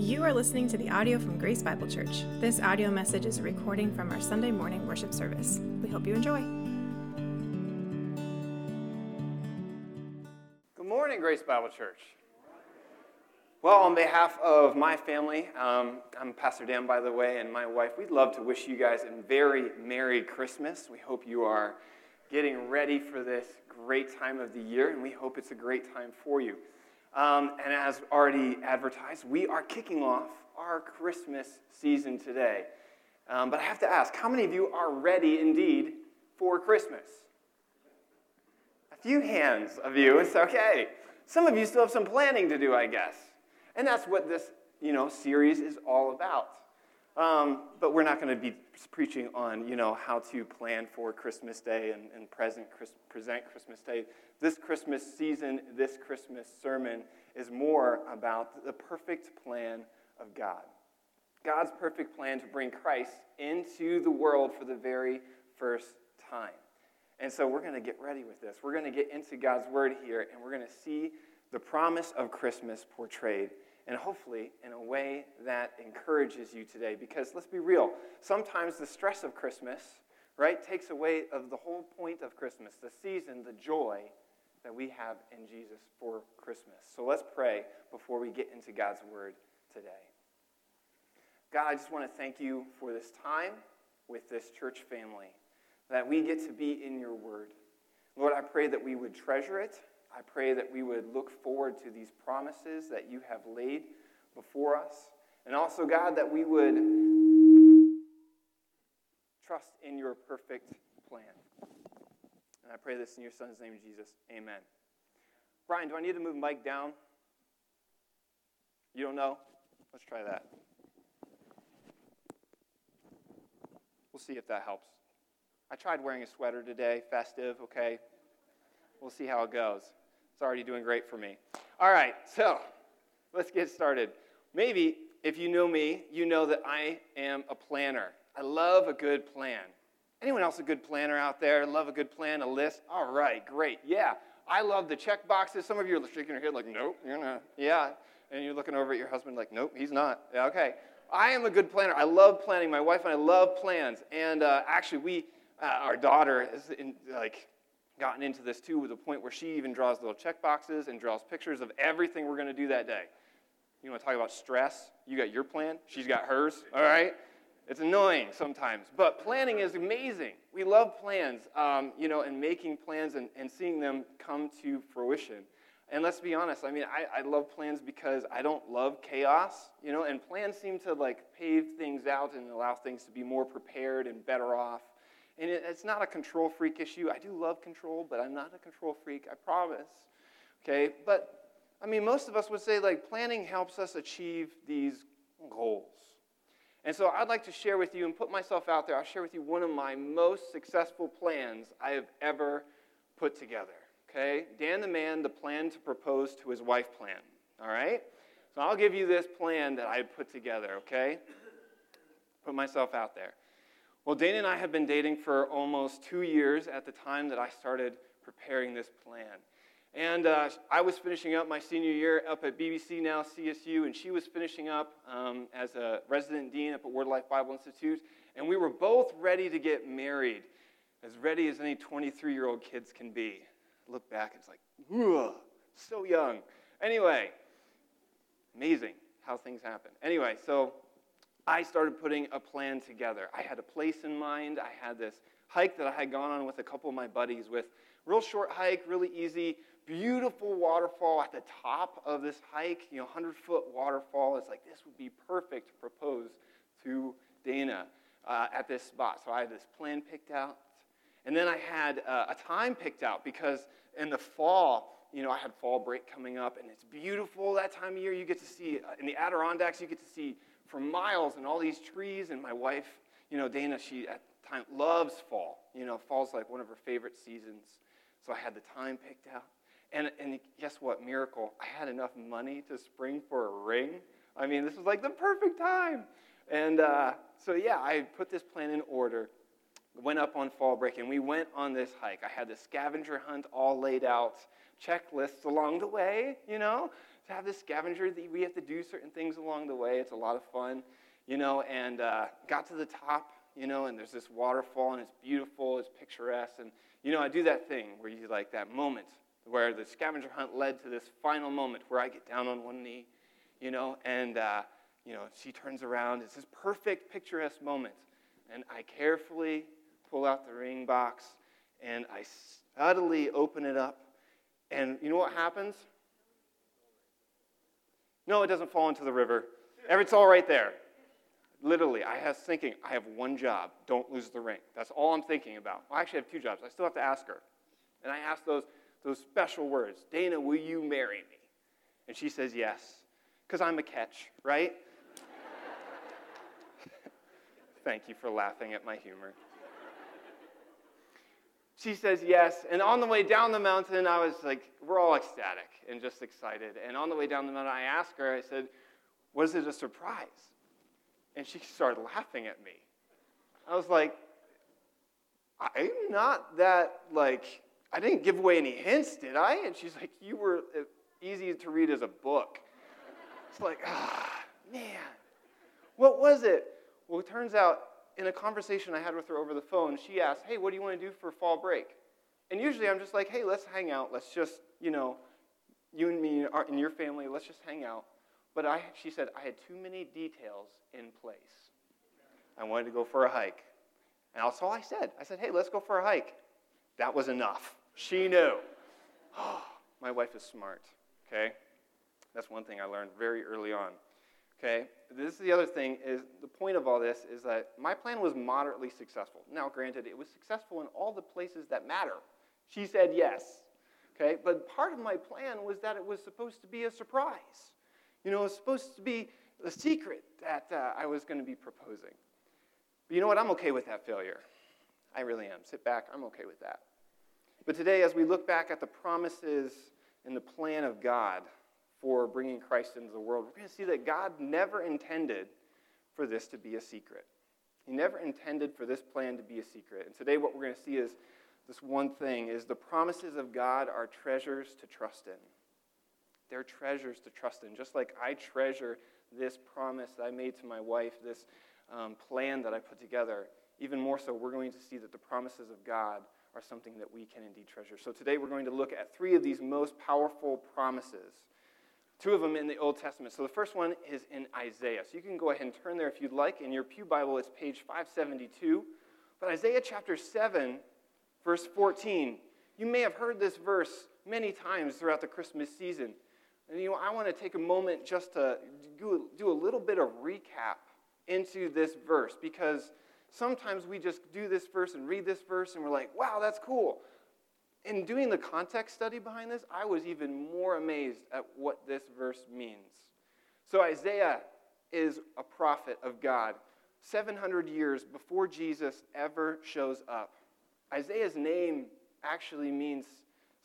You are listening to the audio from Grace Bible Church. This audio message is a recording from our Sunday morning worship service. We hope you enjoy. Good morning, Grace Bible Church. Well, on behalf of my family, um, I'm Pastor Dan, by the way, and my wife, we'd love to wish you guys a very Merry Christmas. We hope you are getting ready for this great time of the year, and we hope it's a great time for you. Um, and as already advertised, we are kicking off our Christmas season today. Um, but I have to ask how many of you are ready indeed for Christmas? A few hands of you, it's okay. Some of you still have some planning to do, I guess. And that's what this you know, series is all about. Um, but we're not going to be preaching on, you know, how to plan for Christmas Day and, and present, Chris, present Christmas Day. This Christmas season, this Christmas sermon is more about the perfect plan of God. God's perfect plan to bring Christ into the world for the very first time. And so we're going to get ready with this. We're going to get into God's word here, and we're going to see the promise of Christmas portrayed and hopefully in a way that encourages you today. Because let's be real, sometimes the stress of Christmas, right, takes away of the whole point of Christmas, the season, the joy that we have in Jesus for Christmas. So let's pray before we get into God's word today. God, I just want to thank you for this time with this church family, that we get to be in your word. Lord, I pray that we would treasure it I pray that we would look forward to these promises that you have laid before us. And also, God, that we would trust in your perfect plan. And I pray this in your son's name, Jesus. Amen. Brian, do I need to move mic down? You don't know? Let's try that. We'll see if that helps. I tried wearing a sweater today, festive, okay? We'll see how it goes. It's already doing great for me. All right, so let's get started. Maybe if you know me, you know that I am a planner. I love a good plan. Anyone else a good planner out there? Love a good plan, a list? All right, great. Yeah, I love the check boxes. Some of you are shaking your head like, nope, you're not. Yeah, and you're looking over at your husband like, nope, he's not. Yeah, okay. I am a good planner. I love planning. My wife and I love plans. And uh, actually, we, uh, our daughter is in, like gotten into this too, with a point where she even draws little check boxes and draws pictures of everything we're going to do that day. You want to talk about stress? You got your plan, she's got hers, all right? It's annoying sometimes, but planning is amazing. We love plans, um, you know, and making plans and, and seeing them come to fruition. And let's be honest, I mean, I, I love plans because I don't love chaos, you know, and plans seem to like pave things out and allow things to be more prepared and better off. And it's not a control freak issue. I do love control, but I'm not a control freak, I promise. Okay? But, I mean, most of us would say, like, planning helps us achieve these goals. And so I'd like to share with you and put myself out there. I'll share with you one of my most successful plans I have ever put together. Okay? Dan the man, the plan to propose to his wife plan. All right? So I'll give you this plan that I put together, okay? Put myself out there. Well, Dana and I have been dating for almost two years at the time that I started preparing this plan. And uh, I was finishing up my senior year up at BBC, now CSU, and she was finishing up um, as a resident dean up at Word Life Bible Institute. And we were both ready to get married, as ready as any 23 year old kids can be. Look back, it's like, so young. Anyway, amazing how things happen. Anyway, so I started putting a plan together. I had a place in mind. I had this hike that I had gone on with a couple of my buddies with real short hike, really easy, beautiful waterfall at the top of this hike, you know, 100 foot waterfall. It's like this would be perfect to propose to Dana uh, at this spot. So I had this plan picked out. And then I had uh, a time picked out because in the fall, you know, I had fall break coming up, and it's beautiful that time of year. You get to see, uh, in the Adirondacks, you get to see for miles and all these trees. And my wife, you know, Dana, she at time loves fall. You know, fall's like one of her favorite seasons. So I had the time picked out. And, and guess what? Miracle. I had enough money to spring for a ring. I mean, this was like the perfect time. And uh, so, yeah, I put this plan in order, went up on fall break, and we went on this hike. I had the scavenger hunt all laid out, checklists along the way, you know, to have this scavenger that we have to do certain things along the way. It's a lot of fun, you know, and uh, got to the top, you know, and there's this waterfall and it's beautiful, it's picturesque. And, you know, I do that thing where you like that moment where the scavenger hunt led to this final moment where I get down on one knee, you know, and, uh, you know, she turns around. It's this perfect, picturesque moment. And I carefully pull out the ring box and I subtly open it up. And you know what happens? No, it doesn't fall into the river. It's all right there. Literally, I was thinking, I have one job. Don't lose the ring. That's all I'm thinking about. Well, I actually have two jobs. I still have to ask her. And I ask those, those special words Dana, will you marry me? And she says yes, because I'm a catch, right? Thank you for laughing at my humor. She says yes. And on the way down the mountain, I was like, we're all ecstatic and just excited. And on the way down the mountain, I asked her, I said, was it a surprise? And she started laughing at me. I was like, I'm not that, like, I didn't give away any hints, did I? And she's like, You were uh, easy to read as a book. It's like, ah, man. What was it? Well, it turns out in a conversation I had with her over the phone, she asked, Hey, what do you want to do for fall break? And usually I'm just like, Hey, let's hang out. Let's just, you know, you and me and your family, let's just hang out. But I, she said, I had too many details in place. I wanted to go for a hike. And that's all I said. I said, hey, let's go for a hike. That was enough. She knew. Oh, my wife is smart, okay? That's one thing I learned very early on. Okay? This is the other thing is the point of all this is that my plan was moderately successful. Now, granted, it was successful in all the places that matter. She said yes. Okay? But part of my plan was that it was supposed to be a surprise. You know, it was supposed to be a secret that uh, I was going to be proposing. But you know what? I'm okay with that failure. I really am. Sit back. I'm okay with that. But today, as we look back at the promises and the plan of God for bringing Christ into the world, we're going to see that God never intended for this to be a secret. He never intended for this plan to be a secret. And today, what we're going to see is this one thing is the promises of God are treasures to trust in. They're treasures to trust in. Just like I treasure this promise that I made to my wife, this um, plan that I put together, even more so, we're going to see that the promises of God are something that we can indeed treasure. So today we're going to look at three of these most powerful promises. Two of them in the Old Testament. So the first one is in Isaiah. So you can go ahead and turn there if you'd like. In your Pew Bible, it's page 572. But Isaiah chapter 7, verse 14. You may have heard this verse many times throughout the Christmas season. And you know, I want to take a moment just to do, do a little bit of recap into this verse because sometimes we just do this verse and read this verse and we're like, wow, that's cool. In doing the context study behind this, I was even more amazed at what this verse means. So, Isaiah is a prophet of God 700 years before Jesus ever shows up. Isaiah's name actually means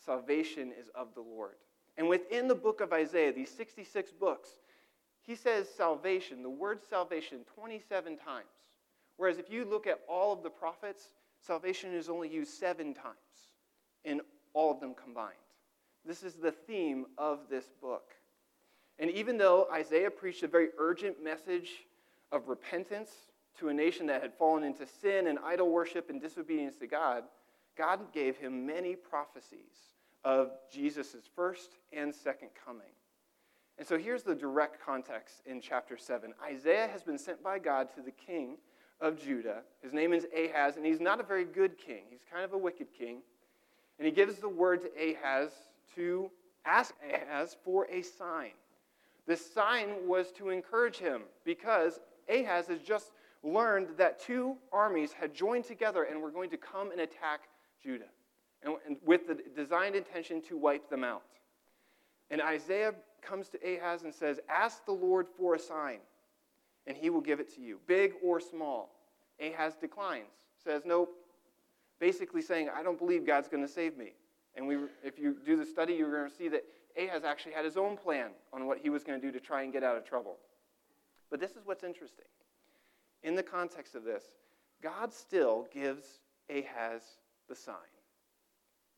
salvation is of the Lord. And within the book of Isaiah, these 66 books, he says salvation, the word salvation, 27 times. Whereas if you look at all of the prophets, salvation is only used seven times in all of them combined. This is the theme of this book. And even though Isaiah preached a very urgent message of repentance to a nation that had fallen into sin and idol worship and disobedience to God, God gave him many prophecies of Jesus' first and second coming. And so here's the direct context in chapter 7. Isaiah has been sent by God to the king of Judah. His name is Ahaz, and he's not a very good king. He's kind of a wicked king. And he gives the word to Ahaz to ask Ahaz for a sign. This sign was to encourage him because Ahaz has just learned that two armies had joined together and were going to come and attack Judah and with the designed intention to wipe them out. And Isaiah comes to Ahaz and says, Ask the Lord for a sign, and he will give it to you, big or small. Ahaz declines, says, Nope. Basically saying, I don't believe God's going to save me. And we, if you do the study, you're going to see that Ahaz actually had his own plan on what he was going to do to try and get out of trouble. But this is what's interesting. In the context of this, God still gives Ahaz the sign.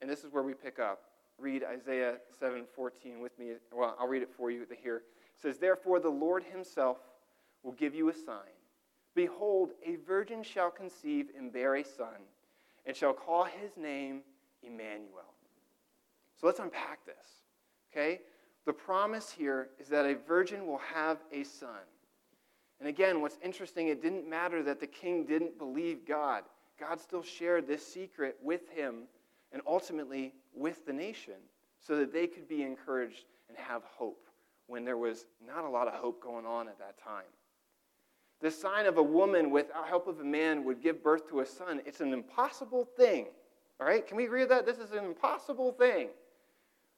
And this is where we pick up read Isaiah 7:14 with me. Well, I'll read it for you here. It says, "Therefore the Lord himself will give you a sign. Behold, a virgin shall conceive and bear a son, and shall call his name Emmanuel." So let's unpack this. Okay? The promise here is that a virgin will have a son. And again, what's interesting, it didn't matter that the king didn't believe God. God still shared this secret with him and ultimately with the nation so that they could be encouraged and have hope when there was not a lot of hope going on at that time. The sign of a woman without help of a man would give birth to a son. It's an impossible thing. All right? Can we agree with that? This is an impossible thing.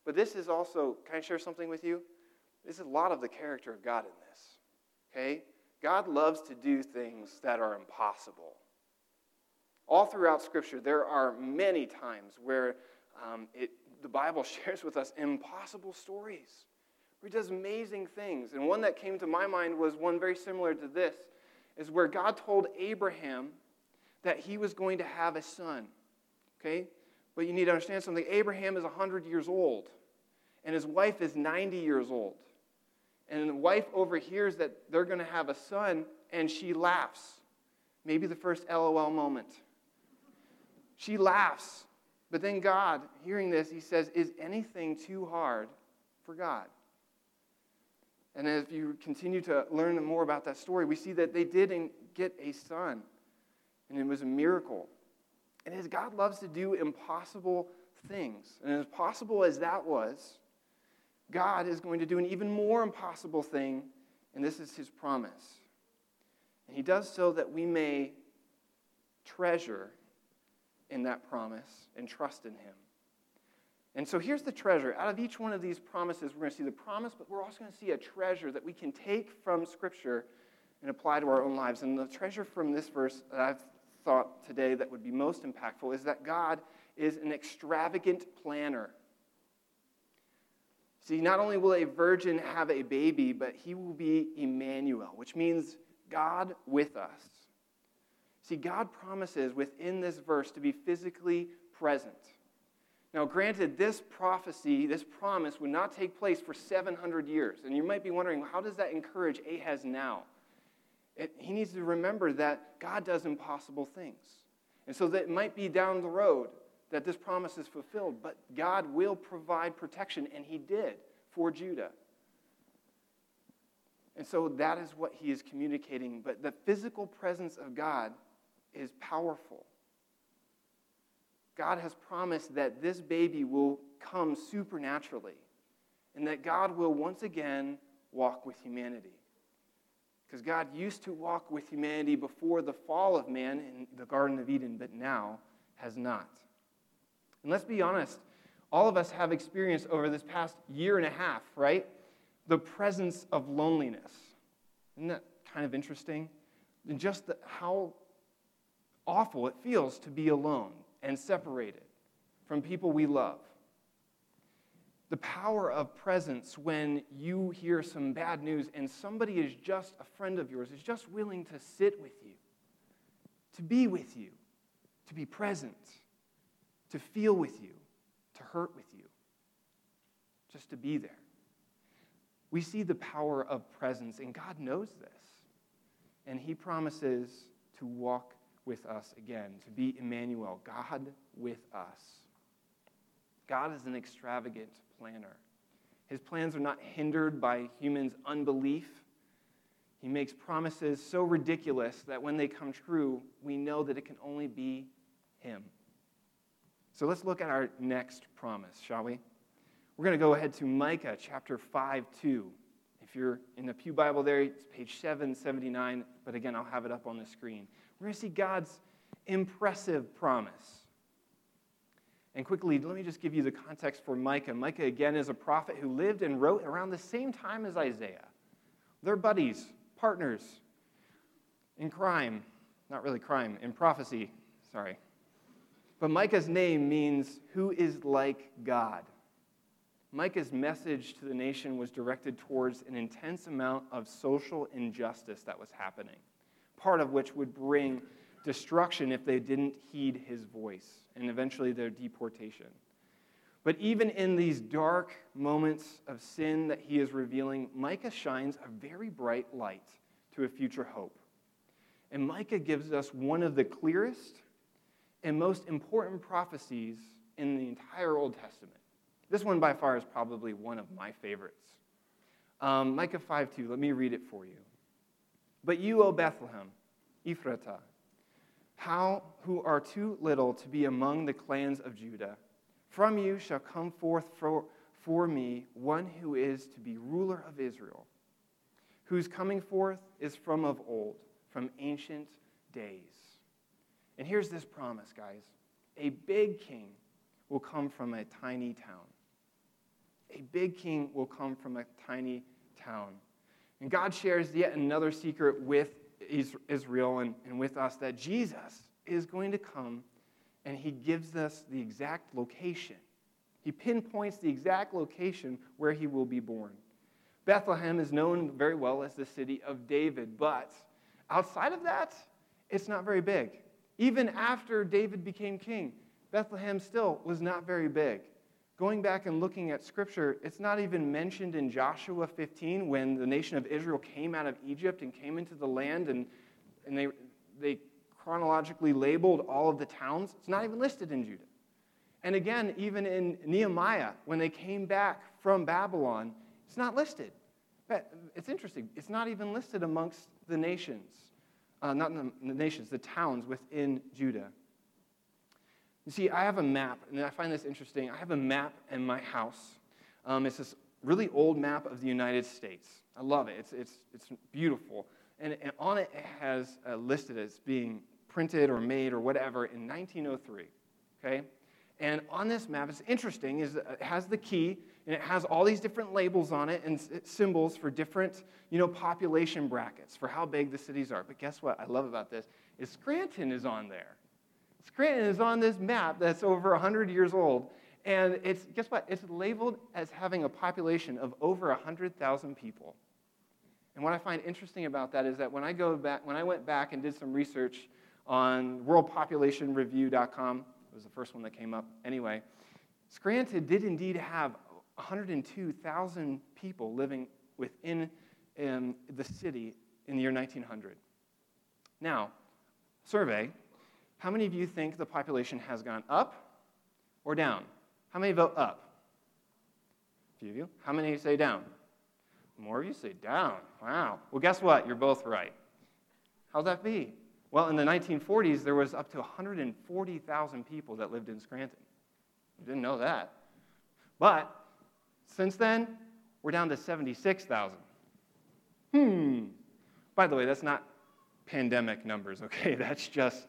But this is also, can I share something with you? This is a lot of the character of God in this. Okay? God loves to do things that are impossible. All throughout Scripture, there are many times where um, it, the Bible shares with us impossible stories where he does amazing things. And one that came to my mind was one very similar to this, is where God told Abraham that he was going to have a son. Okay? But you need to understand something. Abraham is 100 years old, and his wife is 90 years old. And the wife overhears that they're going to have a son, and she laughs. Maybe the first LOL moment. She laughs. But then God, hearing this, he says, Is anything too hard for God? And as you continue to learn more about that story, we see that they didn't get a son, and it was a miracle. And as God loves to do impossible things, and as possible as that was, God is going to do an even more impossible thing, and this is his promise. And he does so that we may treasure in that promise and trust in him. And so here's the treasure. Out of each one of these promises, we're going to see the promise, but we're also going to see a treasure that we can take from Scripture and apply to our own lives. And the treasure from this verse that I've thought today that would be most impactful is that God is an extravagant planner. See, not only will a virgin have a baby, but he will be Emmanuel, which means God with us. See, God promises within this verse to be physically present. Now, granted, this prophecy, this promise would not take place for 700 years. And you might be wondering, how does that encourage Ahaz now? It, he needs to remember that God does impossible things. And so that it might be down the road that this promise is fulfilled, but God will provide protection, and He did for Judah. And so that is what He is communicating. But the physical presence of God is powerful. God has promised that this baby will come supernaturally and that God will once again walk with humanity. Because God used to walk with humanity before the fall of man in the Garden of Eden, but now has not. And let's be honest, all of us have experienced over this past year and a half, right? The presence of loneliness. Isn't that kind of interesting? And just the, how awful it feels to be alone and separated from people we love. The power of presence when you hear some bad news and somebody is just a friend of yours, is just willing to sit with you, to be with you, to be present, to feel with you, to hurt with you, just to be there. We see the power of presence, and God knows this. And He promises to walk with us again, to be Emmanuel, God with us. God is an extravagant planner. His plans are not hindered by humans' unbelief. He makes promises so ridiculous that when they come true, we know that it can only be Him. So let's look at our next promise, shall we? We're going to go ahead to Micah chapter 5 2. If you're in the Pew Bible there, it's page 779, but again, I'll have it up on the screen. We're going to see God's impressive promise. And quickly, let me just give you the context for Micah. Micah, again, is a prophet who lived and wrote around the same time as Isaiah. They're buddies, partners in crime. Not really crime, in prophecy, sorry. But Micah's name means who is like God. Micah's message to the nation was directed towards an intense amount of social injustice that was happening part of which would bring destruction if they didn't heed his voice and eventually their deportation. But even in these dark moments of sin that he is revealing, Micah shines a very bright light to a future hope. And Micah gives us one of the clearest and most important prophecies in the entire Old Testament. This one, by far, is probably one of my favorites. Um, Micah 5 2, let me read it for you. But you, O Bethlehem, Ephratah, how who are too little to be among the clans of Judah, from you shall come forth for, for me one who is to be ruler of Israel, whose coming forth is from of old, from ancient days. And here's this promise, guys a big king will come from a tiny town. A big king will come from a tiny town. And God shares yet another secret with Israel and, and with us that Jesus is going to come and he gives us the exact location. He pinpoints the exact location where he will be born. Bethlehem is known very well as the city of David, but outside of that, it's not very big. Even after David became king, Bethlehem still was not very big. Going back and looking at scripture, it's not even mentioned in Joshua 15 when the nation of Israel came out of Egypt and came into the land and, and they, they chronologically labeled all of the towns. It's not even listed in Judah. And again, even in Nehemiah, when they came back from Babylon, it's not listed. But it's interesting. It's not even listed amongst the nations, uh, not the nations, the towns within Judah. You see, I have a map, and I find this interesting. I have a map in my house. Um, it's this really old map of the United States. I love it. It's, it's, it's beautiful. And, and on it, it has uh, listed as being printed or made or whatever in 1903. Okay? And on this map, it's interesting, is it has the key and it has all these different labels on it and symbols for different, you know, population brackets for how big the cities are. But guess what? I love about this is Scranton is on there. Scranton is on this map that's over 100 years old, and it's guess what? It's labeled as having a population of over 100,000 people. And what I find interesting about that is that when I go back, when I went back and did some research on worldpopulationreview.com, it was the first one that came up anyway, Scranton did indeed have 102,000 people living within um, the city in the year 1900. Now, survey, how many of you think the population has gone up or down? How many vote up? A few of you. How many say down? More of you say down. Wow. Well, guess what? You're both right. How'd that be? Well, in the 1940s, there was up to 140,000 people that lived in Scranton. You didn't know that. But since then, we're down to 76,000. Hmm. By the way, that's not pandemic numbers, okay? That's just,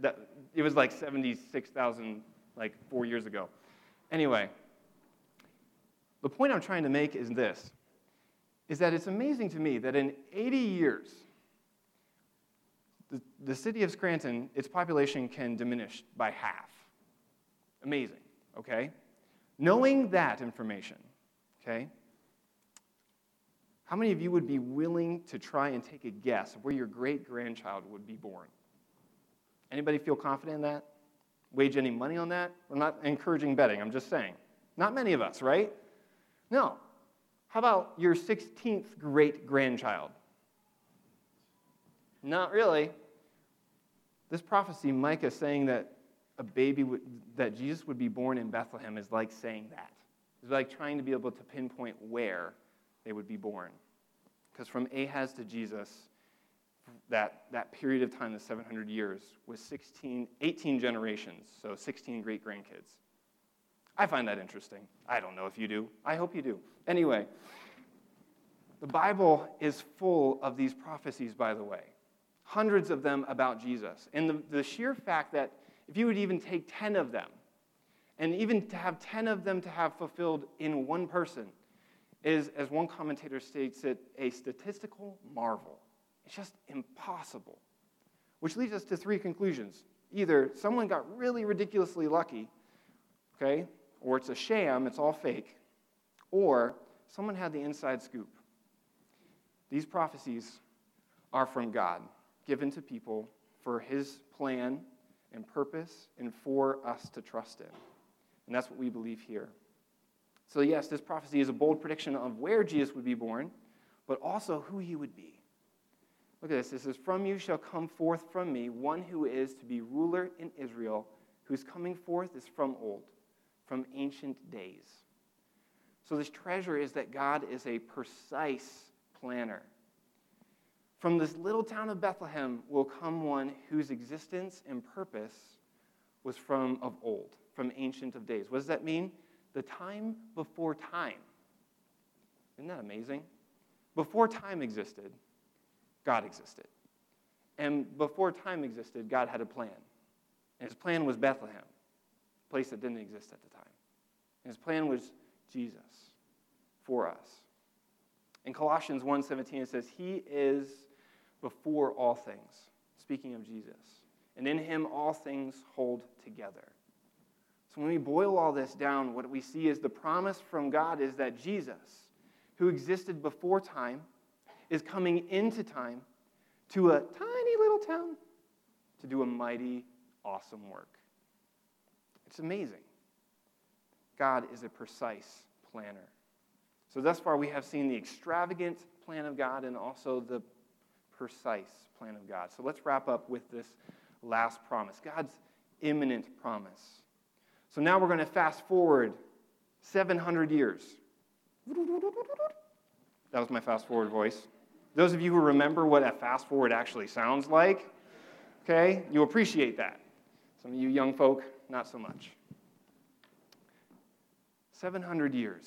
that, it was like 76,000 like four years ago. Anyway, the point I'm trying to make is this is that it's amazing to me that in 80 years, the, the city of Scranton, its population can diminish by half. Amazing, okay? Knowing that information, okay, how many of you would be willing to try and take a guess of where your great grandchild would be born? Anybody feel confident in that? Wage any money on that? I'm not encouraging betting, I'm just saying. Not many of us, right? No. How about your 16th great grandchild? Not really. This prophecy, Micah saying that a baby would, that Jesus would be born in Bethlehem is like saying that. It's like trying to be able to pinpoint where they would be born. Because from Ahaz to Jesus, that, that period of time, the 700 years, was 16, 18 generations, so 16 great grandkids. I find that interesting. I don't know if you do. I hope you do. Anyway, the Bible is full of these prophecies, by the way, hundreds of them about Jesus. And the, the sheer fact that if you would even take 10 of them, and even to have 10 of them to have fulfilled in one person, is, as one commentator states it, a statistical marvel. It's just impossible. Which leads us to three conclusions. Either someone got really ridiculously lucky, okay, or it's a sham, it's all fake, or someone had the inside scoop. These prophecies are from God, given to people for his plan and purpose and for us to trust in. And that's what we believe here. So, yes, this prophecy is a bold prediction of where Jesus would be born, but also who he would be. Look at this. It says, From you shall come forth from me one who is to be ruler in Israel, whose coming forth is from old, from ancient days. So, this treasure is that God is a precise planner. From this little town of Bethlehem will come one whose existence and purpose was from of old, from ancient of days. What does that mean? The time before time. Isn't that amazing? Before time existed, God existed. And before time existed, God had a plan. And his plan was Bethlehem, a place that didn't exist at the time. And his plan was Jesus for us. In Colossians 1:17 it says he is before all things, speaking of Jesus. And in him all things hold together. So when we boil all this down, what we see is the promise from God is that Jesus, who existed before time, is coming into time to a tiny little town to do a mighty, awesome work. It's amazing. God is a precise planner. So, thus far, we have seen the extravagant plan of God and also the precise plan of God. So, let's wrap up with this last promise God's imminent promise. So, now we're going to fast forward 700 years. That was my fast forward voice. Those of you who remember what a fast forward actually sounds like, okay, you appreciate that. Some of you young folk, not so much. 700 years.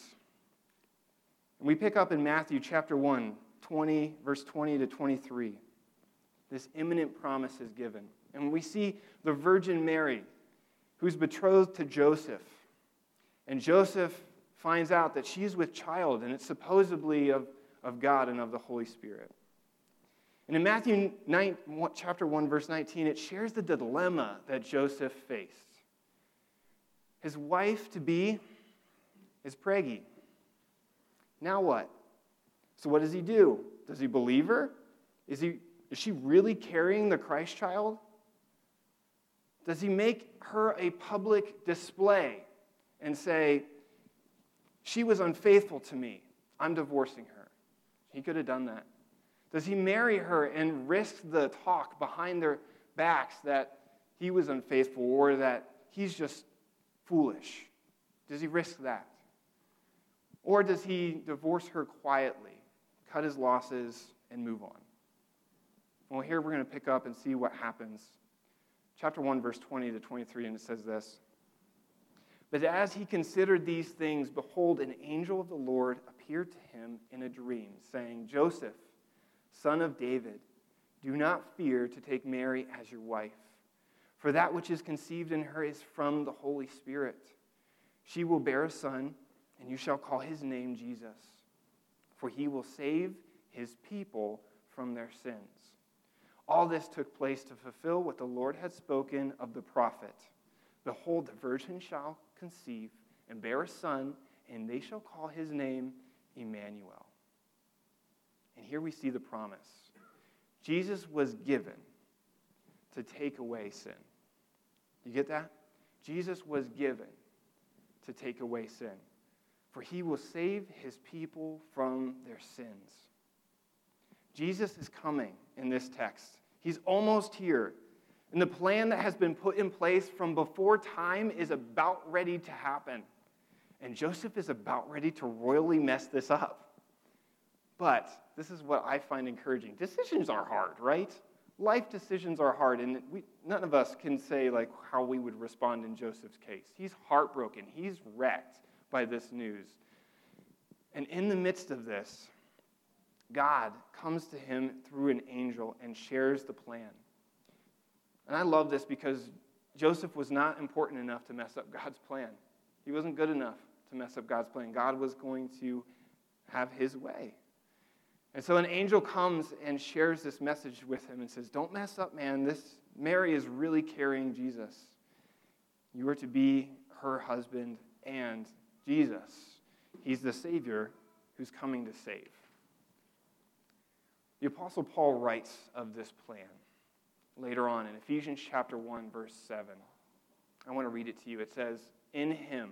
And we pick up in Matthew chapter 1, 20, verse 20 to 23. This imminent promise is given. And we see the Virgin Mary, who's betrothed to Joseph. And Joseph finds out that she's with child, and it's supposedly of, of God and of the Holy Spirit. And in Matthew 9, chapter 1, verse 19, it shares the dilemma that Joseph faced. His wife to be is preggy. Now what? So what does he do? Does he believe her? Is, he, is she really carrying the Christ child? Does he make her a public display and say, She was unfaithful to me. I'm divorcing her? He could have done that. Does he marry her and risk the talk behind their backs that he was unfaithful or that he's just foolish? Does he risk that? Or does he divorce her quietly, cut his losses, and move on? Well, here we're going to pick up and see what happens. Chapter 1, verse 20 to 23, and it says this But as he considered these things, behold, an angel of the Lord to him in a dream, saying, Joseph, son of David, do not fear to take Mary as your wife, for that which is conceived in her is from the Holy Spirit. She will bear a son and you shall call his name Jesus, for he will save his people from their sins. All this took place to fulfill what the Lord had spoken of the prophet Behold, the virgin shall conceive and bear a son, and they shall call his name Emmanuel. And here we see the promise Jesus was given to take away sin. You get that? Jesus was given to take away sin for he will save his people from their sins. Jesus is coming in this text. He's almost here. And the plan that has been put in place from before time is about ready to happen. And Joseph is about ready to royally mess this up. But this is what I find encouraging. Decisions are hard, right? Life decisions are hard, and we, none of us can say like how we would respond in Joseph's case. He's heartbroken. He's wrecked by this news. And in the midst of this, God comes to him through an angel and shares the plan. And I love this because Joseph was not important enough to mess up God's plan. He wasn't good enough to mess up God's plan. God was going to have his way. And so an angel comes and shares this message with him and says, Don't mess up, man. This Mary is really carrying Jesus. You are to be her husband and Jesus. He's the Savior who's coming to save. The Apostle Paul writes of this plan later on in Ephesians chapter 1, verse 7. I want to read it to you. It says, in him,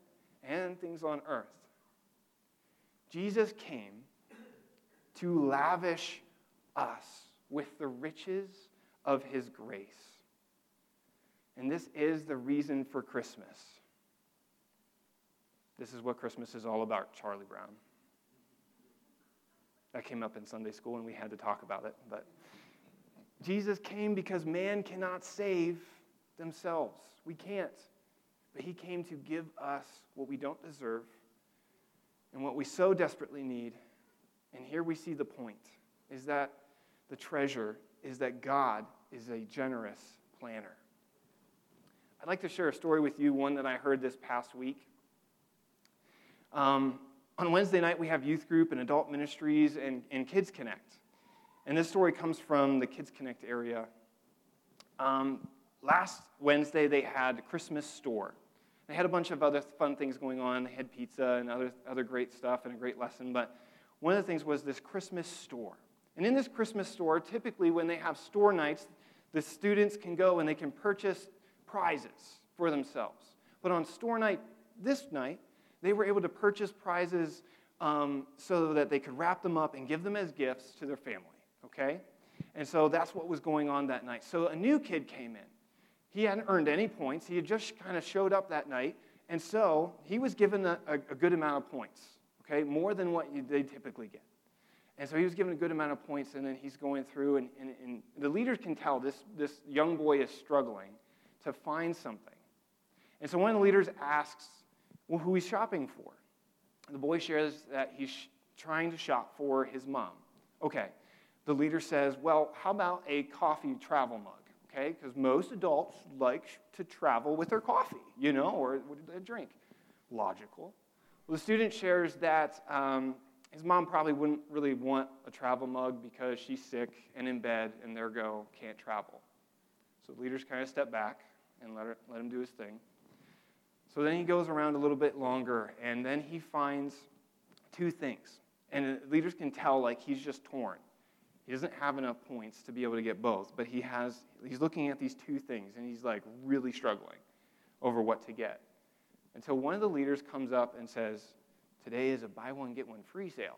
and things on earth. Jesus came to lavish us with the riches of his grace. And this is the reason for Christmas. This is what Christmas is all about, Charlie Brown. That came up in Sunday school and we had to talk about it. But Jesus came because man cannot save themselves. We can't. But he came to give us what we don't deserve and what we so desperately need. And here we see the point is that the treasure is that God is a generous planner. I'd like to share a story with you, one that I heard this past week. Um, on Wednesday night, we have youth group and adult ministries and, and Kids Connect. And this story comes from the Kids Connect area. Um, last Wednesday, they had Christmas store. They had a bunch of other fun things going on. They had pizza and other, other great stuff and a great lesson. But one of the things was this Christmas store. And in this Christmas store, typically when they have store nights, the students can go and they can purchase prizes for themselves. But on store night this night, they were able to purchase prizes um, so that they could wrap them up and give them as gifts to their family, okay? And so that's what was going on that night. So a new kid came in. He hadn't earned any points. He had just kind of showed up that night. And so he was given a, a, a good amount of points, okay? More than what you, they typically get. And so he was given a good amount of points, and then he's going through, and, and, and the leaders can tell this, this young boy is struggling to find something. And so one of the leaders asks well, who he's shopping for. The boy shares that he's trying to shop for his mom. Okay. The leader says, well, how about a coffee travel mug? Okay, because most adults like to travel with their coffee, you know, or a drink? Logical. Well, the student shares that um, his mom probably wouldn't really want a travel mug because she's sick and in bed and there go, can't travel. So the leaders kind of step back and let, her, let him do his thing. So then he goes around a little bit longer and then he finds two things. And leaders can tell like he's just torn. He doesn't have enough points to be able to get both, but he has he's looking at these two things and he's like really struggling over what to get. Until one of the leaders comes up and says, Today is a buy one, get one free sale.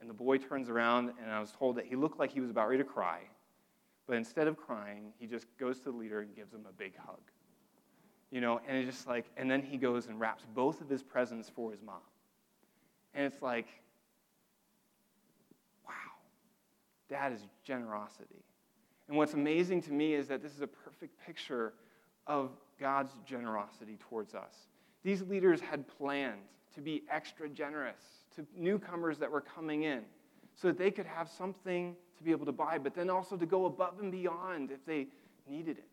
And the boy turns around, and I was told that he looked like he was about ready to cry. But instead of crying, he just goes to the leader and gives him a big hug. You know, and it's just like, and then he goes and wraps both of his presents for his mom. And it's like, wow, that is generosity. And what's amazing to me is that this is a perfect picture of God's generosity towards us. These leaders had planned to be extra generous to newcomers that were coming in so that they could have something to be able to buy, but then also to go above and beyond if they needed it.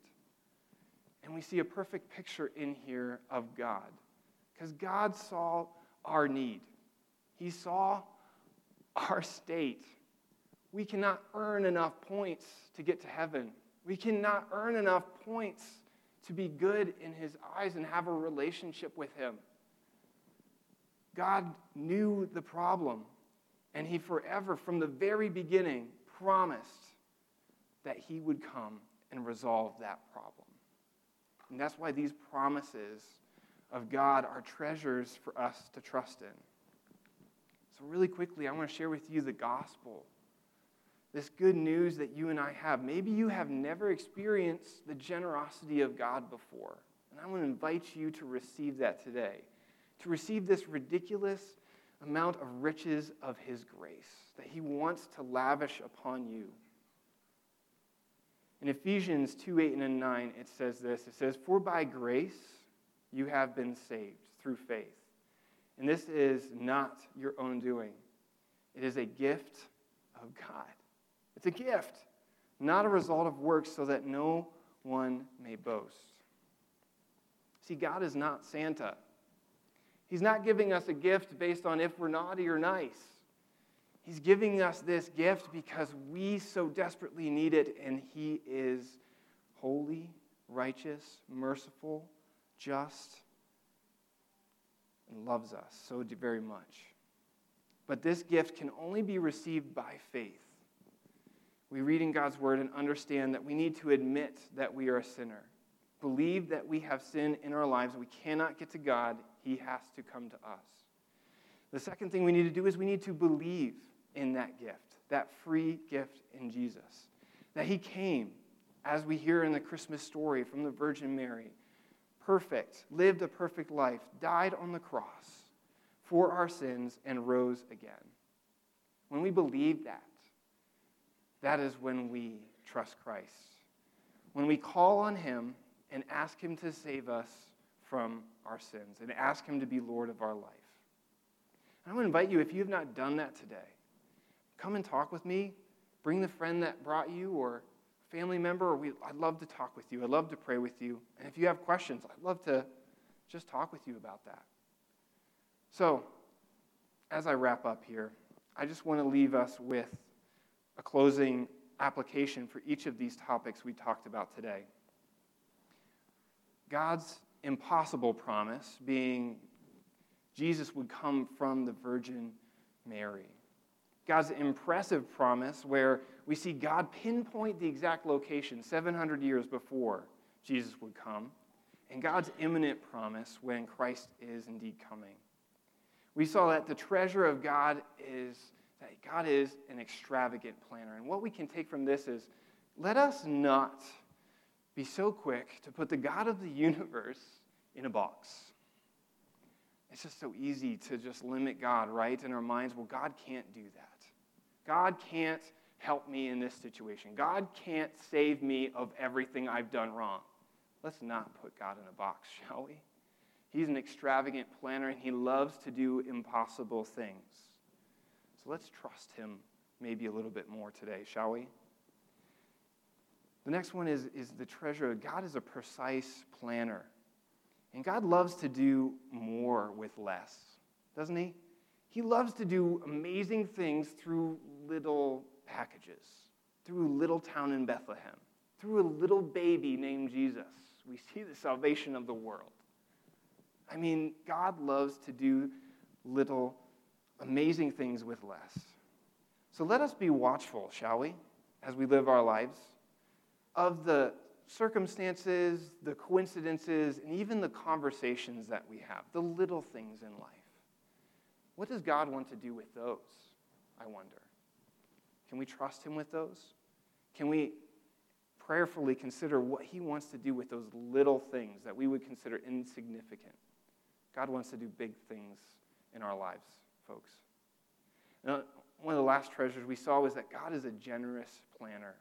And we see a perfect picture in here of God because God saw our need, He saw our state. We cannot earn enough points to get to heaven. We cannot earn enough points to be good in His eyes and have a relationship with Him. God knew the problem, and He forever, from the very beginning, promised that He would come and resolve that problem. And that's why these promises of God are treasures for us to trust in. So, really quickly, I want to share with you the gospel. This good news that you and I have. Maybe you have never experienced the generosity of God before. And I want to invite you to receive that today to receive this ridiculous amount of riches of His grace that He wants to lavish upon you. In Ephesians 2 8 and 9, it says this it says, For by grace you have been saved through faith. And this is not your own doing, it is a gift of God. It's a gift, not a result of works, so that no one may boast. See, God is not Santa. He's not giving us a gift based on if we're naughty or nice. He's giving us this gift because we so desperately need it, and He is holy, righteous, merciful, just, and loves us so very much. But this gift can only be received by faith. We read in God's word and understand that we need to admit that we are a sinner. Believe that we have sin in our lives. We cannot get to God. He has to come to us. The second thing we need to do is we need to believe in that gift, that free gift in Jesus. That He came, as we hear in the Christmas story from the Virgin Mary, perfect, lived a perfect life, died on the cross for our sins, and rose again. When we believe that, that is when we trust Christ. When we call on Him and ask Him to save us from our sins and ask Him to be Lord of our life. And I want to invite you, if you have not done that today, come and talk with me. Bring the friend that brought you or family member, or we, I'd love to talk with you. I'd love to pray with you. And if you have questions, I'd love to just talk with you about that. So, as I wrap up here, I just want to leave us with a closing application for each of these topics we talked about today. God's impossible promise being Jesus would come from the Virgin Mary. God's impressive promise, where we see God pinpoint the exact location 700 years before Jesus would come, and God's imminent promise when Christ is indeed coming. We saw that the treasure of God is that God is an extravagant planner. And what we can take from this is let us not be so quick to put the God of the universe in a box. It's just so easy to just limit God, right? In our minds, well, God can't do that. God can't help me in this situation. God can't save me of everything I've done wrong. Let's not put God in a box, shall we? He's an extravagant planner and he loves to do impossible things. So let's trust him maybe a little bit more today, shall we? The next one is, is the treasure. God is a precise planner. And God loves to do more with less, doesn't he? He loves to do amazing things through little packages, through a little town in Bethlehem, through a little baby named Jesus. We see the salvation of the world. I mean, God loves to do little amazing things with less. So let us be watchful, shall we, as we live our lives, of the circumstances, the coincidences, and even the conversations that we have, the little things in life. What does God want to do with those? I wonder. Can we trust Him with those? Can we prayerfully consider what He wants to do with those little things that we would consider insignificant? God wants to do big things in our lives folks. Now, one of the last treasures we saw was that God is a generous planner.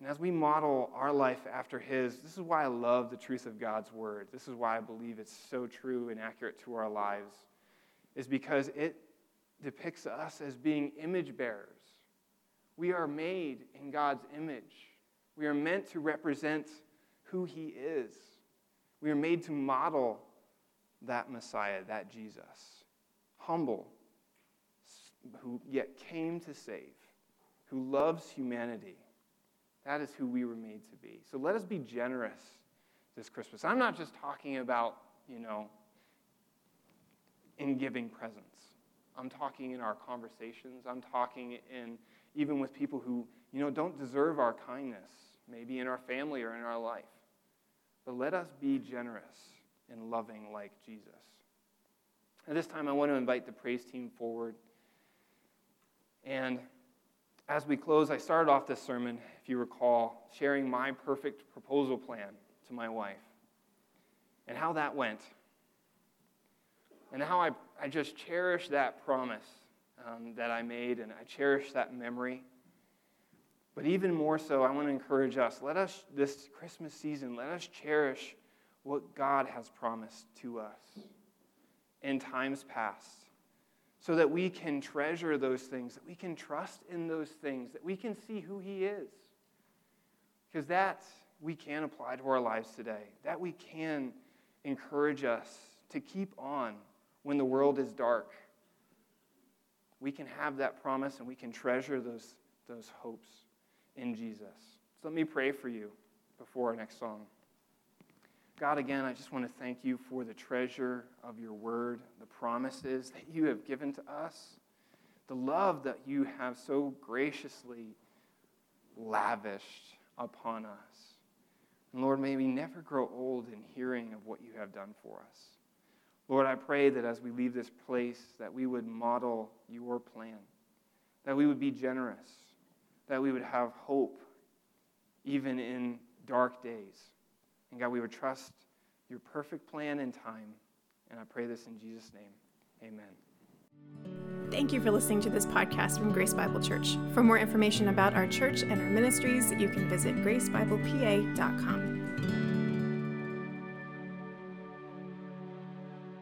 And as we model our life after His, this is why I love the truth of God's Word. This is why I believe it's so true and accurate to our lives, is because it depicts us as being image bearers. We are made in God's image. We are meant to represent who He is. We are made to model that Messiah, that Jesus humble, who yet came to save, who loves humanity. That is who we were made to be. So let us be generous this Christmas. I'm not just talking about, you know, in giving presents. I'm talking in our conversations. I'm talking in even with people who, you know, don't deserve our kindness, maybe in our family or in our life. But let us be generous and loving like Jesus. At this time, I want to invite the praise team forward. And as we close, I started off this sermon, if you recall, sharing my perfect proposal plan to my wife and how that went. And how I, I just cherish that promise um, that I made and I cherish that memory. But even more so, I want to encourage us let us, this Christmas season, let us cherish what God has promised to us in times past so that we can treasure those things, that we can trust in those things, that we can see who He is. Because that we can apply to our lives today, that we can encourage us to keep on when the world is dark. We can have that promise and we can treasure those, those hopes in Jesus. So let me pray for you before our next song. God, again, I just want to thank you for the treasure of your word, the promises that you have given to us, the love that you have so graciously lavished upon us. And Lord, may we never grow old in hearing of what you have done for us. Lord, I pray that as we leave this place, that we would model your plan, that we would be generous, that we would have hope even in dark days. And God, we would trust your perfect plan and time. And I pray this in Jesus' name. Amen. Thank you for listening to this podcast from Grace Bible Church. For more information about our church and our ministries, you can visit gracebiblepa.com.